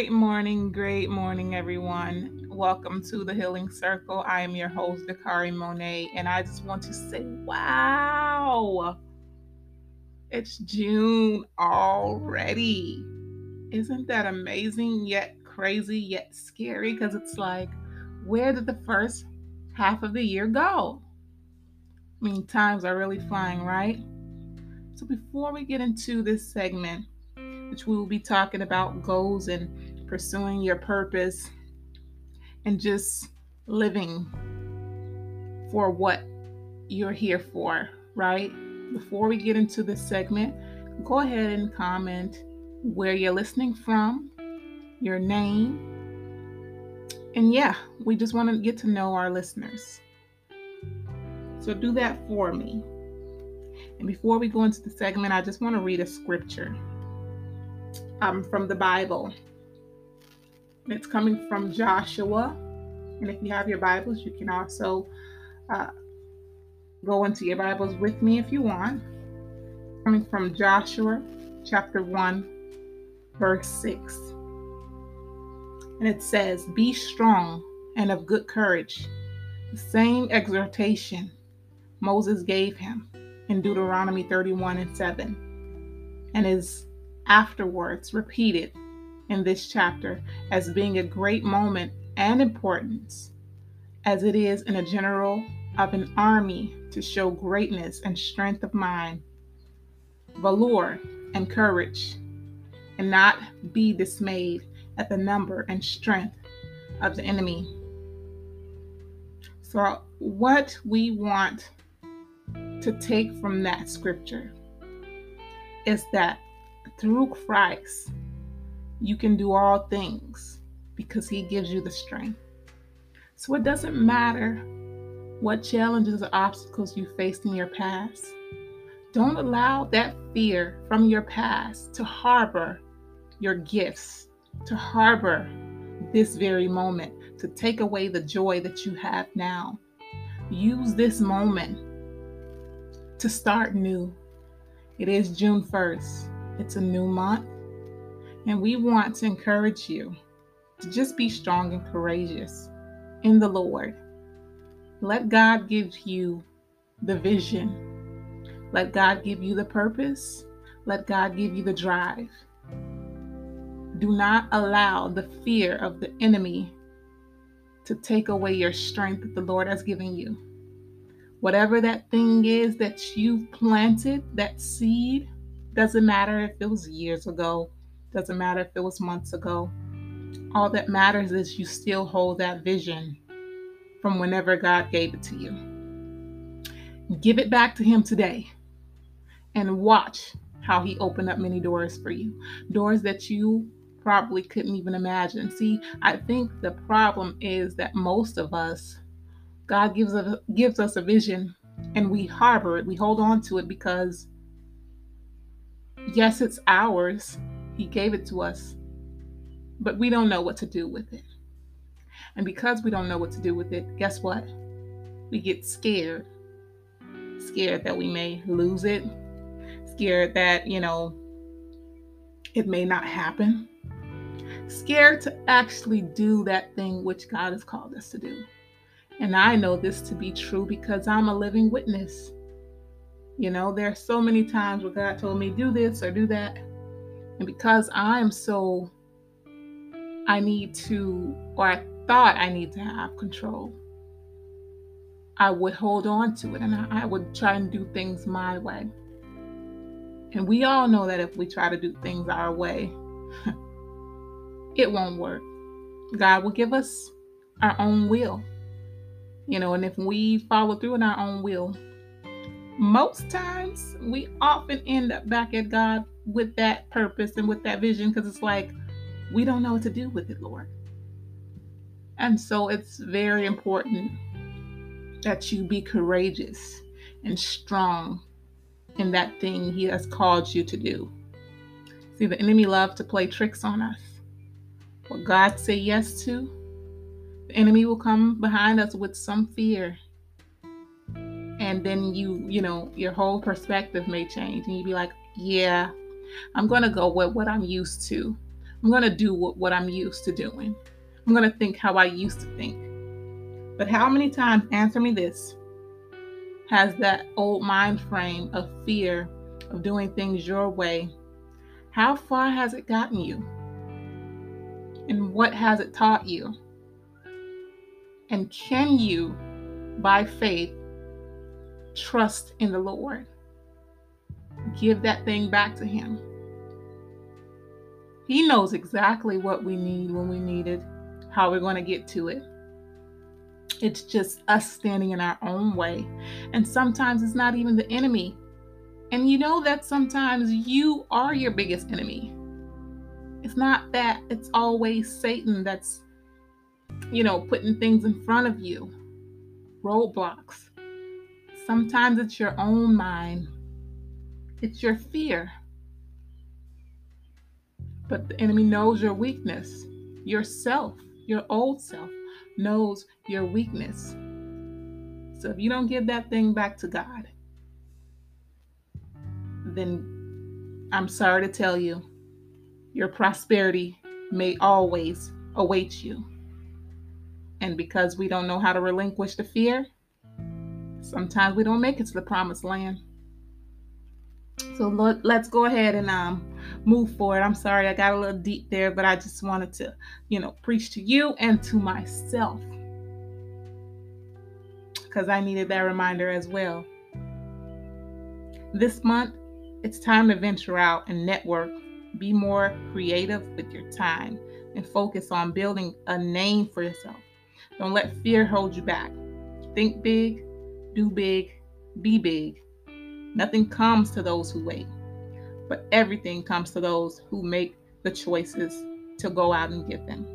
Great morning, great morning, everyone. Welcome to the Healing Circle. I am your host, Daccari Monet, and I just want to say, wow, it's June already. Isn't that amazing, yet crazy, yet scary? Because it's like, where did the first half of the year go? I mean, times are really flying, right? So, before we get into this segment, which we will be talking about goals and pursuing your purpose and just living for what you're here for, right? Before we get into this segment, go ahead and comment where you're listening from, your name, and yeah, we just want to get to know our listeners. So do that for me. And before we go into the segment, I just want to read a scripture um, from the Bible. It's coming from Joshua. And if you have your Bibles, you can also uh, go into your Bibles with me if you want. Coming from Joshua chapter 1, verse 6. And it says, Be strong and of good courage. The same exhortation Moses gave him in Deuteronomy 31 and 7, and is afterwards repeated in this chapter as being a great moment and importance, as it is in a general of an army to show greatness and strength of mind, valor and courage, and not be dismayed at the number and strength of the enemy. So, what we want to take from that scripture is that through Christ, you can do all things because He gives you the strength. So it doesn't matter what challenges or obstacles you faced in your past. Don't allow that fear from your past to harbor your gifts, to harbor this very moment, to take away the joy that you have now. Use this moment to start new. It is June 1st. It's a new month, and we want to encourage you to just be strong and courageous in the Lord. Let God give you the vision. Let God give you the purpose. Let God give you the drive. Do not allow the fear of the enemy to take away your strength that the Lord has given you. Whatever that thing is that you've planted, that seed, doesn't matter if it was years ago, doesn't matter if it was months ago. All that matters is you still hold that vision from whenever God gave it to you. Give it back to Him today and watch how He opened up many doors for you. Doors that you probably couldn't even imagine. See, I think the problem is that most of us, God gives us, gives us a vision and we harbor it, we hold on to it because Yes, it's ours. He gave it to us, but we don't know what to do with it. And because we don't know what to do with it, guess what? We get scared. Scared that we may lose it, scared that, you know, it may not happen, scared to actually do that thing which God has called us to do. And I know this to be true because I'm a living witness. You know, there are so many times where God told me, do this or do that. And because I'm so, I need to, or I thought I need to have control, I would hold on to it and I, I would try and do things my way. And we all know that if we try to do things our way, it won't work. God will give us our own will. You know, and if we follow through in our own will, most times we often end up back at God with that purpose and with that vision because it's like we don't know what to do with it, Lord. And so it's very important that you be courageous and strong in that thing He has called you to do. See, the enemy loves to play tricks on us. What God say yes to, the enemy will come behind us with some fear and then you you know your whole perspective may change and you'd be like yeah i'm going to go with what i'm used to I'm going to do what, what I'm used to doing. I'm going to think how I used to think. But how many times, answer me this, has that old mind frame of fear of doing things your way, how far has it gotten you? And what has it taught you? And can you, by faith, trust in the Lord? Give that thing back to Him. He knows exactly what we need when we need it, how we're going to get to it. It's just us standing in our own way. And sometimes it's not even the enemy. And you know that sometimes you are your biggest enemy. It's not that it's always Satan that's, you know, putting things in front of you, roadblocks. Sometimes it's your own mind, it's your fear. But the enemy knows your weakness, yourself, your old self knows your weakness. So if you don't give that thing back to God, then I'm sorry to tell you, your prosperity may always await you. And because we don't know how to relinquish the fear, sometimes we don't make it to the promised land. So let's go ahead and um, move forward. I'm sorry I got a little deep there, but I just wanted to, you know, preach to you and to myself because I needed that reminder as well. This month, it's time to venture out and network. Be more creative with your time and focus on building a name for yourself. Don't let fear hold you back. Think big, do big, be big. Nothing comes to those who wait, but everything comes to those who make the choices to go out and get them.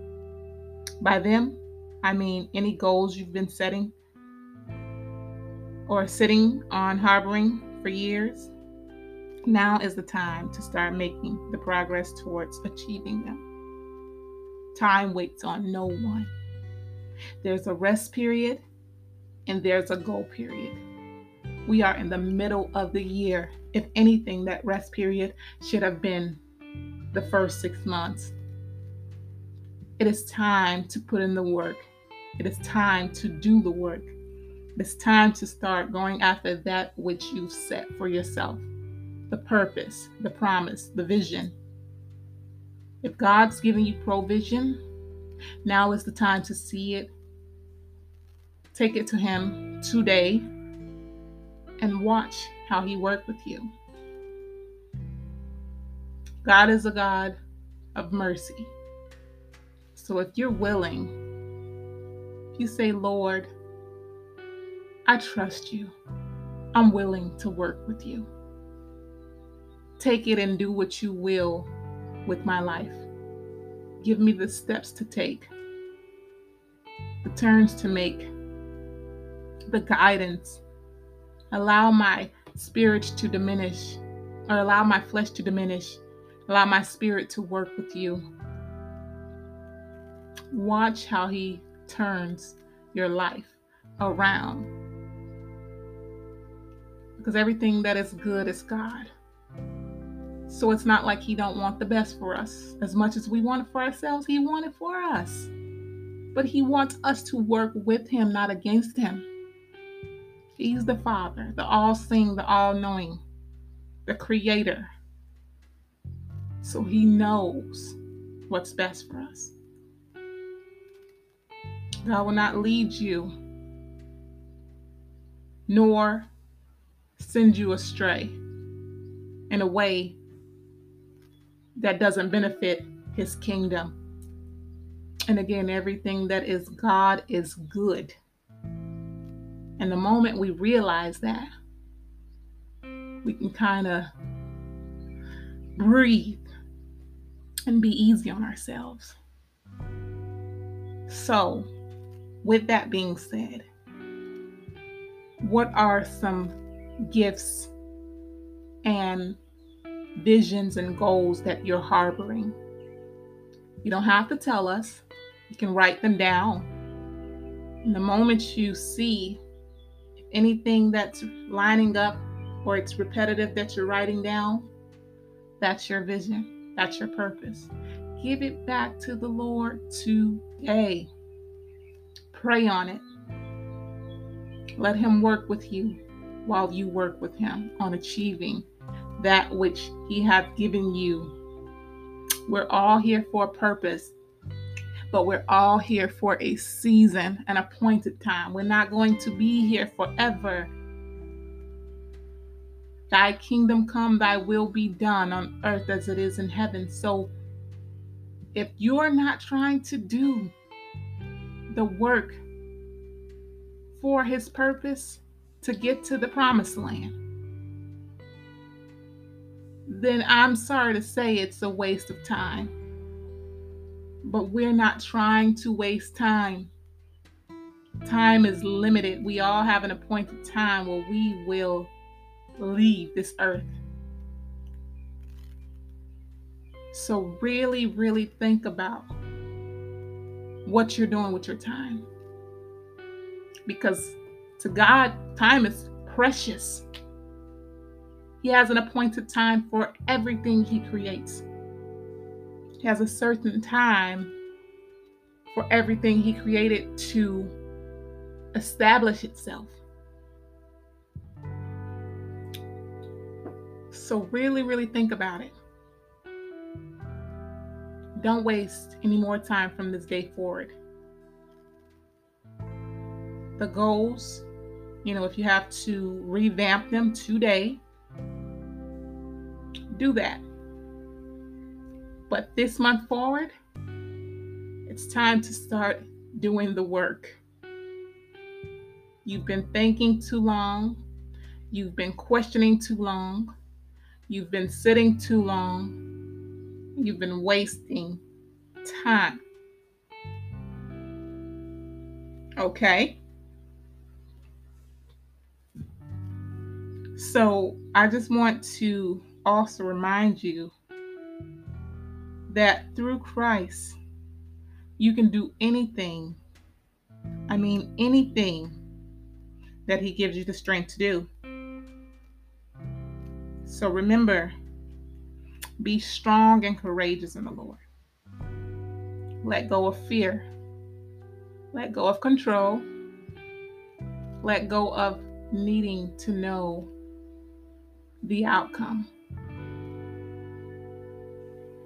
By them, I mean any goals you've been setting or sitting on harboring for years. Now is the time to start making the progress towards achieving them. Time waits on no one. There's a rest period and there's a goal period. We are in the middle of the year. If anything, that rest period should have been the first six months. It is time to put in the work. It is time to do the work. It's time to start going after that which you set for yourself the purpose, the promise, the vision. If God's giving you provision, now is the time to see it. Take it to Him today and watch how he worked with you. God is a God of mercy. So if you're willing, if you say, Lord, I trust you, I'm willing to work with you. Take it and do what you will with my life. Give me the steps to take, the turns to make, the guidance allow my spirit to diminish, or allow my flesh to diminish, allow my spirit to work with you. Watch how He turns your life around. Because everything that is good is God. So it's not like he don't want the best for us. As much as we want it for ourselves, he wants it for us. But he wants us to work with him, not against him. He's the Father, the all seeing, the all knowing, the Creator. So He knows what's best for us. God will not lead you nor send you astray in a way that doesn't benefit His kingdom. And again, everything that is God is good. And the moment we realize that, we can kind of breathe and be easy on ourselves. So, with that being said, what are some gifts and visions and goals that you're harboring? You don't have to tell us, you can write them down. And the moment you see anything that's lining up or it's repetitive that you're writing down, that's your vision, that's your purpose. give it back to the Lord today. Pray on it. Let Him work with you while you work with Him on achieving that which He hath given you. We're all here for a purpose, but we're all here for a season, an appointed time. We're not going to be here forever. Thy kingdom come, thy will be done on earth as it is in heaven. So if you're not trying to do the work for his purpose to get to the promised land, then I'm sorry to say it's a waste of time. But we're not trying to waste time. Time is limited. We all have an appointed time where we will leave this earth. So, really, really think about what you're doing with your time. Because to God, time is precious. He has an appointed time for everything He creates. He has a certain time for everything He created to establish itself. So, really, really think about it. Don't waste any more time from this day forward. The goals, you know, if you have to revamp them today, do that. But this month forward, it's time to start doing the work. You've been thinking too long. You've been questioning too long. You've been sitting too long. You've been wasting time. Okay? So I just want to also remind you that through Christ, you can do anything. I mean, anything that He gives you the strength to do. So remember, be strong and courageous in the Lord. Let go of fear. Let go of control. Let go of needing to know the outcome.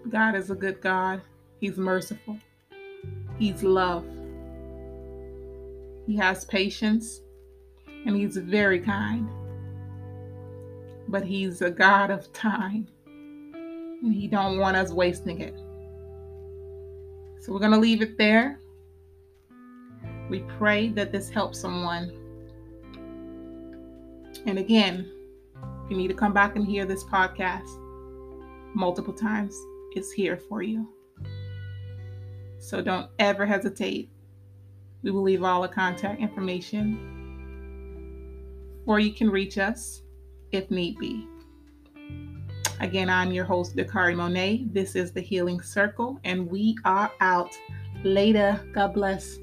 God is a good God. He's merciful. He's love. He has patience and he's very kind but he's a God of time and he don't want us wasting it. So we're going to leave it there. We pray that this helps someone. And again, if you need to come back and hear this podcast multiple times, it's here for you. So don't ever hesitate. We will leave all the contact information or you can reach us if need be. Again, I'm your host, Daccari Monet. This is the Healing Circle, and we are out. Later. God bless.